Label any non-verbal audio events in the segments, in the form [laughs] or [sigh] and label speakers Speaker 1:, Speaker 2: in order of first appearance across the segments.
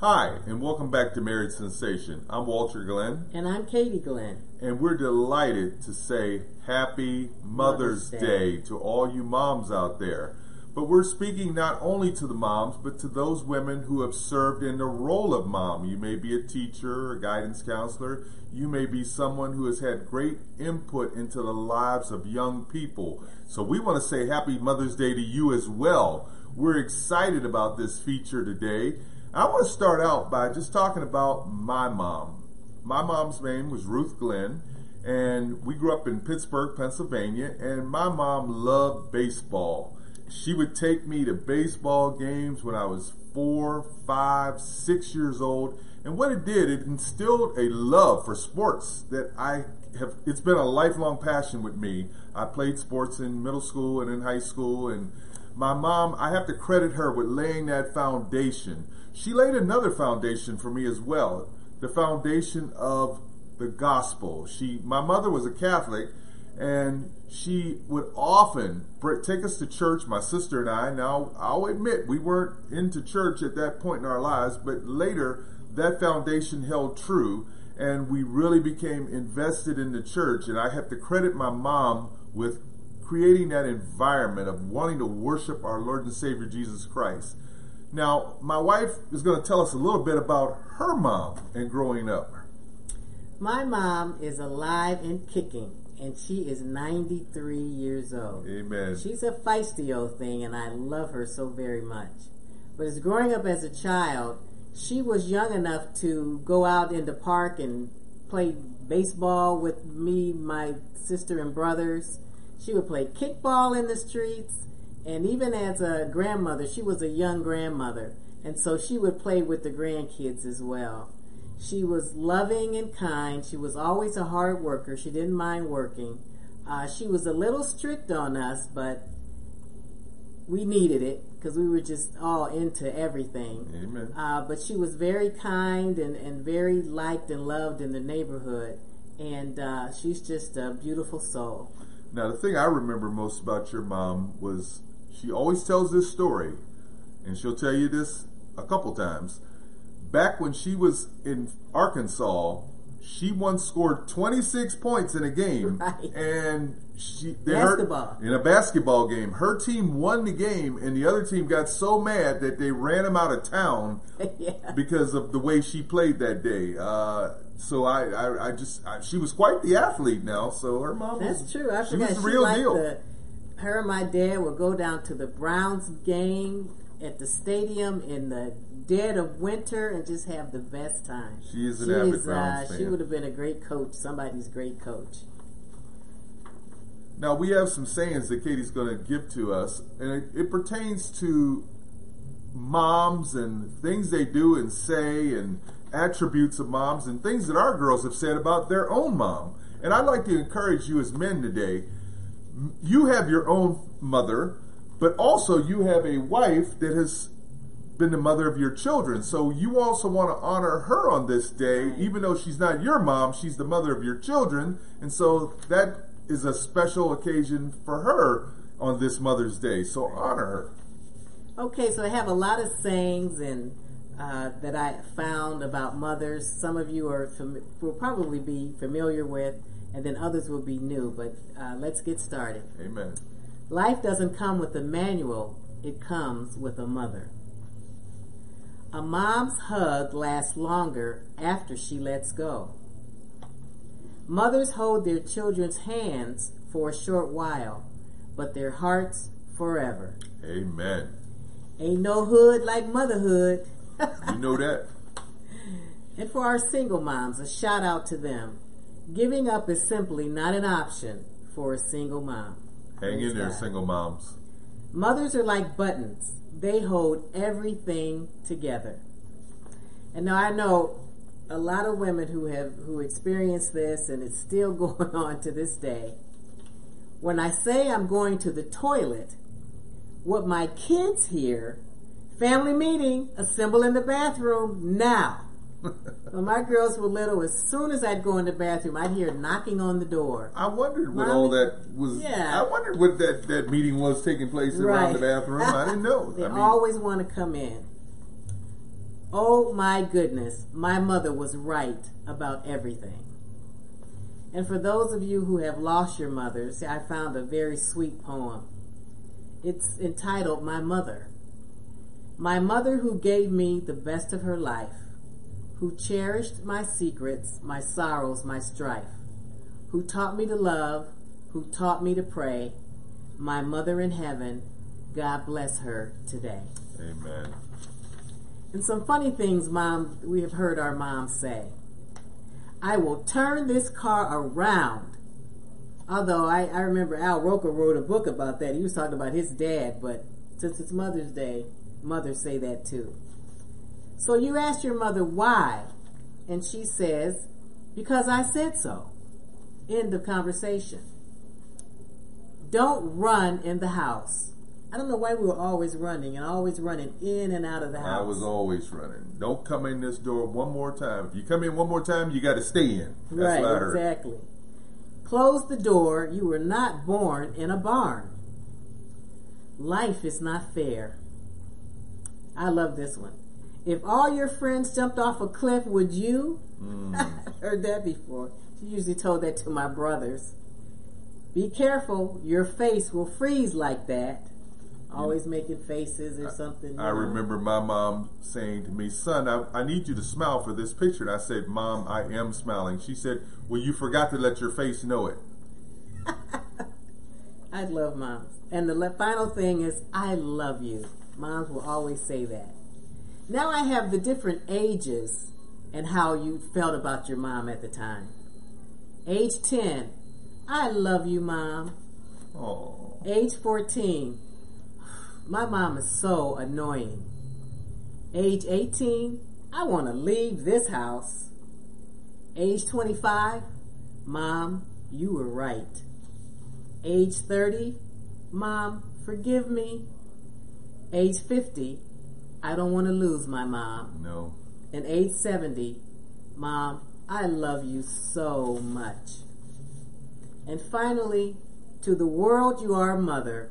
Speaker 1: Hi, and welcome back to Marriage Sensation. I'm Walter Glen.
Speaker 2: And I'm Katy Glen.
Speaker 1: And we're delighted to say Happy Mother's, Mother's Day. Day to all you moms out there. But we're speaking not only to the moms, but to those women who have served in the role of mom. You may be a teacher, a guidance counselor. You may be someone who has had great input into the lives of young people. So we want to say Happy Mother's Day to you as well. We're excited about this feature today I want to start out by just talking about my mom. My mom's name was Ruth Glen, and we grew up in Pittsburgh, Pennsylvania, and my mom loved baseball. She would take me to baseball games when I was four, five, six years old. And what it did, it instilled a love for sports that I have, it's been a lifelong passion with me. I played sports in middle school and in high school, and my mom, I have to credit her with laying that foundation she laid another foundation for me as well, the foundation of the gospel. She, my mother was a Catholic, and she would often take us to church, my sister and I. Now, I'll admit we weren't into church at that point in our lives, but later that foundation held true, and we really became invested in the church. And I have to credit my mom with creating that environment of wanting to worship our Lord and Savior Jesus Christ. Now, my wife is going to tell us a little bit about her mom and growing up.
Speaker 2: My mom is alive and kicking, and she is 93 years old.
Speaker 1: Amen.
Speaker 2: She's a feisty old thing, and I love her so very much. But as growing up as a child, she was young enough to go out in the park and play baseball with me, my sister, and brothers. She would play kickball in the streets. And even as a grandmother, she was a young grandmother. And so she would play with the grandkids as well. She was loving and kind. She was always a hard worker. She didn't mind working. Uh, she was a little strict on us, but we needed it because we were just all into everything.
Speaker 1: Amen.
Speaker 2: Uh, but she was very kind and, and very liked and loved in the neighborhood. And uh, she's just a beautiful soul.
Speaker 1: Now, the thing I remember most about your mom was she always tells this story, and she'll tell you this a couple times. Back when she was in Arkansas, she once scored 26 points in a game, [laughs]
Speaker 2: right.
Speaker 1: and she
Speaker 2: basketball
Speaker 1: in a basketball game. Her team won the game, and the other team got so mad that they ran him out of town [laughs]
Speaker 2: yeah.
Speaker 1: because of the way she played that day. Uh, so I, I, I just I, she was quite the athlete now. So her mom
Speaker 2: that's
Speaker 1: was,
Speaker 2: true. I
Speaker 1: she was the
Speaker 2: she
Speaker 1: real deal.
Speaker 2: The, her and my dad would go down to the Browns game at the stadium in the dead of winter and just have the best time.
Speaker 1: She is an avid Browns
Speaker 2: uh, She would have been a great coach, somebody's great coach.
Speaker 1: Now we have some sayings that Katy's going to give to us, and it, it pertains to moms and things they do and say and attributes of moms and things that our girls have said about their own mom. And I'd like to encourage you as men today you have your own mother, but also you have a wife that has been the mother of your children. So you also want to honor her on this day, even though she's not your mom, she's the mother of your children. And so that is a special occasion for her on this Mother's Day. So honor her.
Speaker 2: Okay, so I have a lot of sayings and uh, that I found about mothers. Some of you are fam- will probably be familiar with and then others will be new. But uh, let's get started.
Speaker 1: Amen.
Speaker 2: Life doesn't come with a manual, it comes with a mother. A mom's hug lasts longer after she lets go. Mothers hold their children's hands for a short while, but their hearts forever.
Speaker 1: Amen.
Speaker 2: Ain't no hood like motherhood.
Speaker 1: You know that. [laughs]
Speaker 2: And for our single moms, a shout out to them. Giving up is simply not an option for a single mom.
Speaker 1: Hang in there, single moms.
Speaker 2: Mothers are like buttons. They hold everything together. And now I know a lot of women who have who experienced this and it's still [laughs] going on to this day. When I say I'm going to the toilet, what my kids hear, family meeting, assemble in the bathroom now [laughs] when my girls were little, as soon as I'd go in the bathroom, I'd hear knocking on the door.
Speaker 1: I wondered what Mommy, all that was.
Speaker 2: Yeah.
Speaker 1: I wondered what that, that meeting was taking place right. around the bathroom. I didn't know. [laughs]
Speaker 2: they
Speaker 1: I mean,
Speaker 2: always want to come in. Oh my goodness, my mother was right about everything. And for those of you who have lost your mothers, I found a very sweet poem. It's entitled My Mother. My mother who gave me the best of her life, who cherished my secrets, my sorrows, my strife, who taught me to love, who taught me to pray, my mother in heaven, God bless her today.
Speaker 1: Amen.
Speaker 2: And some funny things, mom, we have heard our mom say. I will turn this car around. Although I, I remember Al Roker wrote a book about that. He was talking about his dad, but since it's Mother's Day, mothers say that too. So you ask your mother why, and she says, Because I said so. End of conversation. Don't run in the house. I don't know why we were always running and always running in and out of the house.
Speaker 1: I was always running. Don't come in this door one more time. If you come in one more time, you got to stay in.
Speaker 2: That's right, exactly. Close the door. You were not born in a barn. Life is not fair. I love this one. If all your friends jumped off a cliff, would you? Mm. [laughs] I heard that before. She usually told that to my brothers. Be careful, your face will freeze like that always making faces or something.
Speaker 1: I, I remember my mom saying to me, "Son, I, I need you to smile for this picture." And I said, "Mom, I am smiling." She said, "Well, you forgot to let your face know it." [laughs]
Speaker 2: I love moms, and the final thing is, I love you. Moms will always say that. Now I have the different ages and how you felt about your mom at the time. Age 10, I love you, mom.
Speaker 1: Oh.
Speaker 2: Age 14, my mom is so annoying. Age 18, I want to leave this house. Age 25, Mom, you were right. Age 30, Mom, forgive me. Age 50, I don't want to lose my mom.
Speaker 1: No.
Speaker 2: And age 70, Mom, I love you so much. And finally, to the world you are a mother,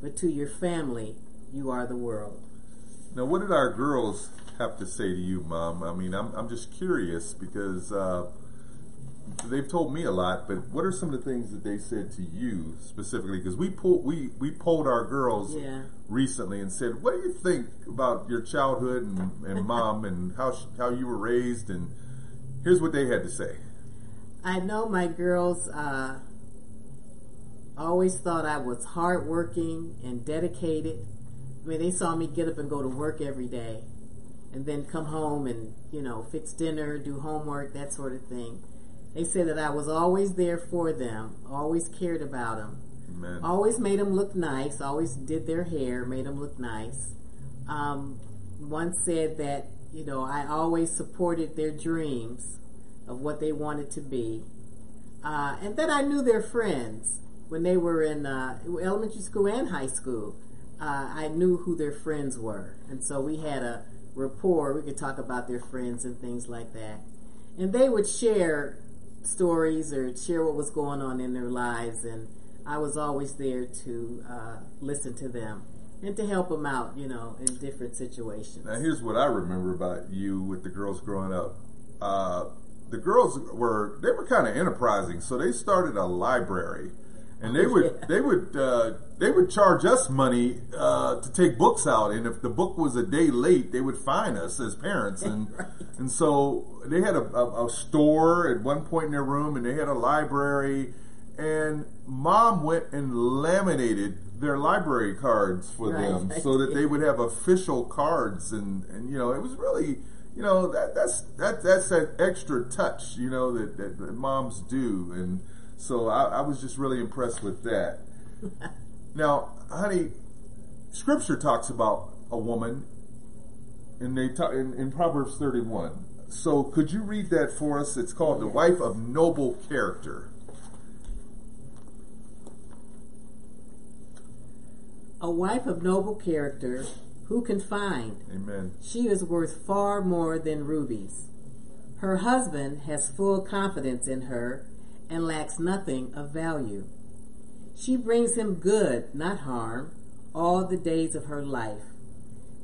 Speaker 2: but to your family, you are the world.
Speaker 1: Now, what did our girls have to say to you, Mom? I mean, I'm, I'm just curious because uh, they've told me a lot, but what are some of the things that they said to you specifically? Because we pulled we we polled our girls
Speaker 2: yeah.
Speaker 1: recently and said, "What do you think about your childhood and, and [laughs] mom and how how you were raised?" And here's what they had to say.
Speaker 2: I know my girls. Uh, always thought I was hardworking and dedicated. I mean, they saw me get up and go to work every day and then come home and, you know, fix dinner, do homework, that sort of thing. They said that I was always there for them, always cared about them,
Speaker 1: Amen.
Speaker 2: always made them look nice, always did their hair, made them look nice. Um, one said that, you know, I always supported their dreams of what they wanted to be. Uh, and then I knew their friends when they were in uh, elementary school and high school, uh, I knew who their friends were. And so we had a rapport. We could talk about their friends and things like that. And they would share stories or share what was going on in their lives. And I was always there to uh, listen to them and to help them out, you know, in different situations.
Speaker 1: Now, here's what I remember about you with the girls growing up. Uh, the girls were they were kind of enterprising, so they started a library and they would they would uh, they would charge us money uh, to take books out, and if the book was a day late, they would fine us as parents, and right. [laughs] and so they had a, a, a, store at one point in their room, and they had a library, and mom went and laminated their library cards for right. them so that they would have official cards, and and you know it was really. You know that that's that that's that extra touch, you know that, that, that moms do, and so I, I was just really impressed with that. [laughs] now, honey, Scripture talks about a woman, and they talk in, in Proverbs thirty-one. So could you read that for us? It's called "The Wife of Noble Character."
Speaker 2: A wife of noble character, who can find?
Speaker 1: Amen.
Speaker 2: She is worth far more than rubies. Her husband has full confidence in her and lacks nothing of value. She brings him good, not harm, all the days of her life.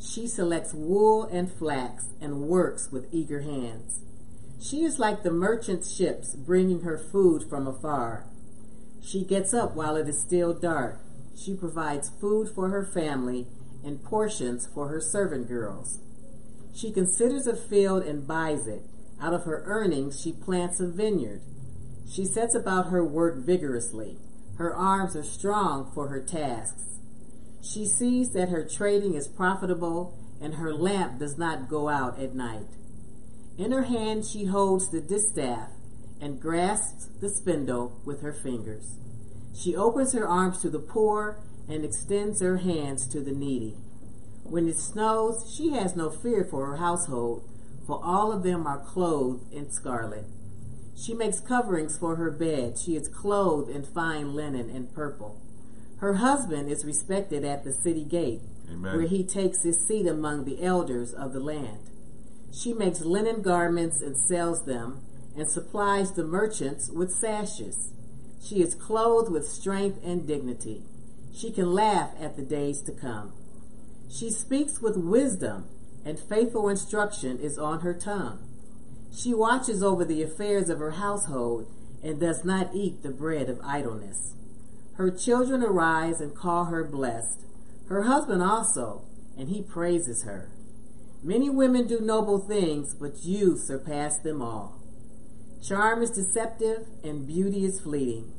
Speaker 2: She selects wool and flax and works with eager hands. She is like the merchant ships bringing her food from afar. She gets up while it is still dark. She provides food for her family and portions for her servant girls. She considers a field and buys it. Out of her earnings, she plants a vineyard. She sets about her work vigorously. Her arms are strong for her tasks. She sees that her trading is profitable and her lamp does not go out at night. In her hand she holds the distaff and grasps the spindle with her fingers. She opens her arms to the poor and extends her hands to the needy. When it snows, she has no fear for her household, for all of them are clothed in scarlet. She makes coverings for her bed. She is clothed in fine linen and purple. Her husband is respected at the city gate,
Speaker 1: Amen.
Speaker 2: where he takes his seat among the elders of the land. She makes linen garments and sells them, and supplies the merchants with sashes. She is clothed with strength and dignity. She can laugh at the days to come. She speaks with wisdom, and faithful instruction is on her tongue. She watches over the affairs of her household and does not eat the bread of idleness. Her children arise and call her blessed, her husband also, and he praises her. Many women do noble things, but you surpass them all. Charm is deceptive and beauty is fleeting,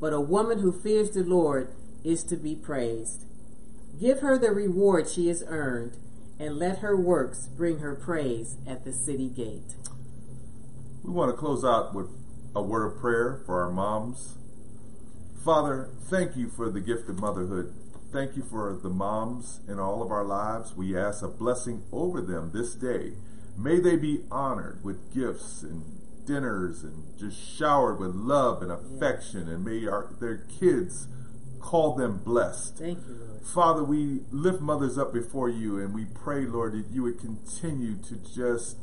Speaker 2: but a woman who fears the Lord is to be praised. Give her the reward she has earned, and let her works bring her praise at the city gate.
Speaker 1: We want to close out with a word of prayer for our moms. Father, thank you for the gift of motherhood. Thank you for the moms in all of our lives. We ask a blessing over them this day. May they be honored with gifts and dinners and just showered with love and affection. And may our, their kids call them blessed.
Speaker 2: Thank you, Lord.
Speaker 1: Father, we lift mothers up before you and we pray, Lord, that you would continue to just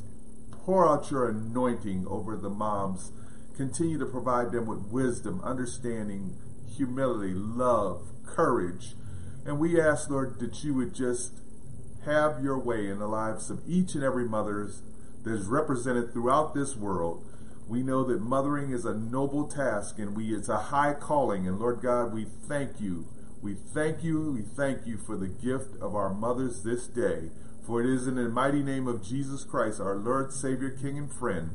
Speaker 1: pour out your anointing over the moms. Continue to provide them with wisdom, understanding, humility, love, courage. And we ask, Lord, that you would just have your way in the lives of each and every mother that is represented throughout this world. We know that mothering is a noble task and we it's a high calling. And Lord God, we thank you. We thank you. We thank you for the gift of our mothers this day. For it is in the mighty name of Jesus Christ, our Lord, Savior, King, and friend,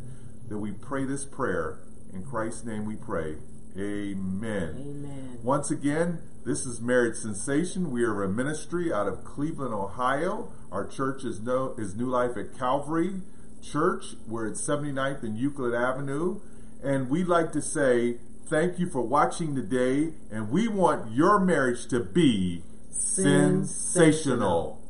Speaker 1: that we pray this prayer. In Christ's name we pray. Amen.
Speaker 2: Amen.
Speaker 1: Once again, this is Marriage Sensation. We are a ministry out of Cleveland, Ohio. Our church is, no, is New Life at Calvary Church. We're at 79th and Euclid Avenue. And we'd like to say thank you for watching today. And we want your marriage to be sensational.
Speaker 2: Sensational.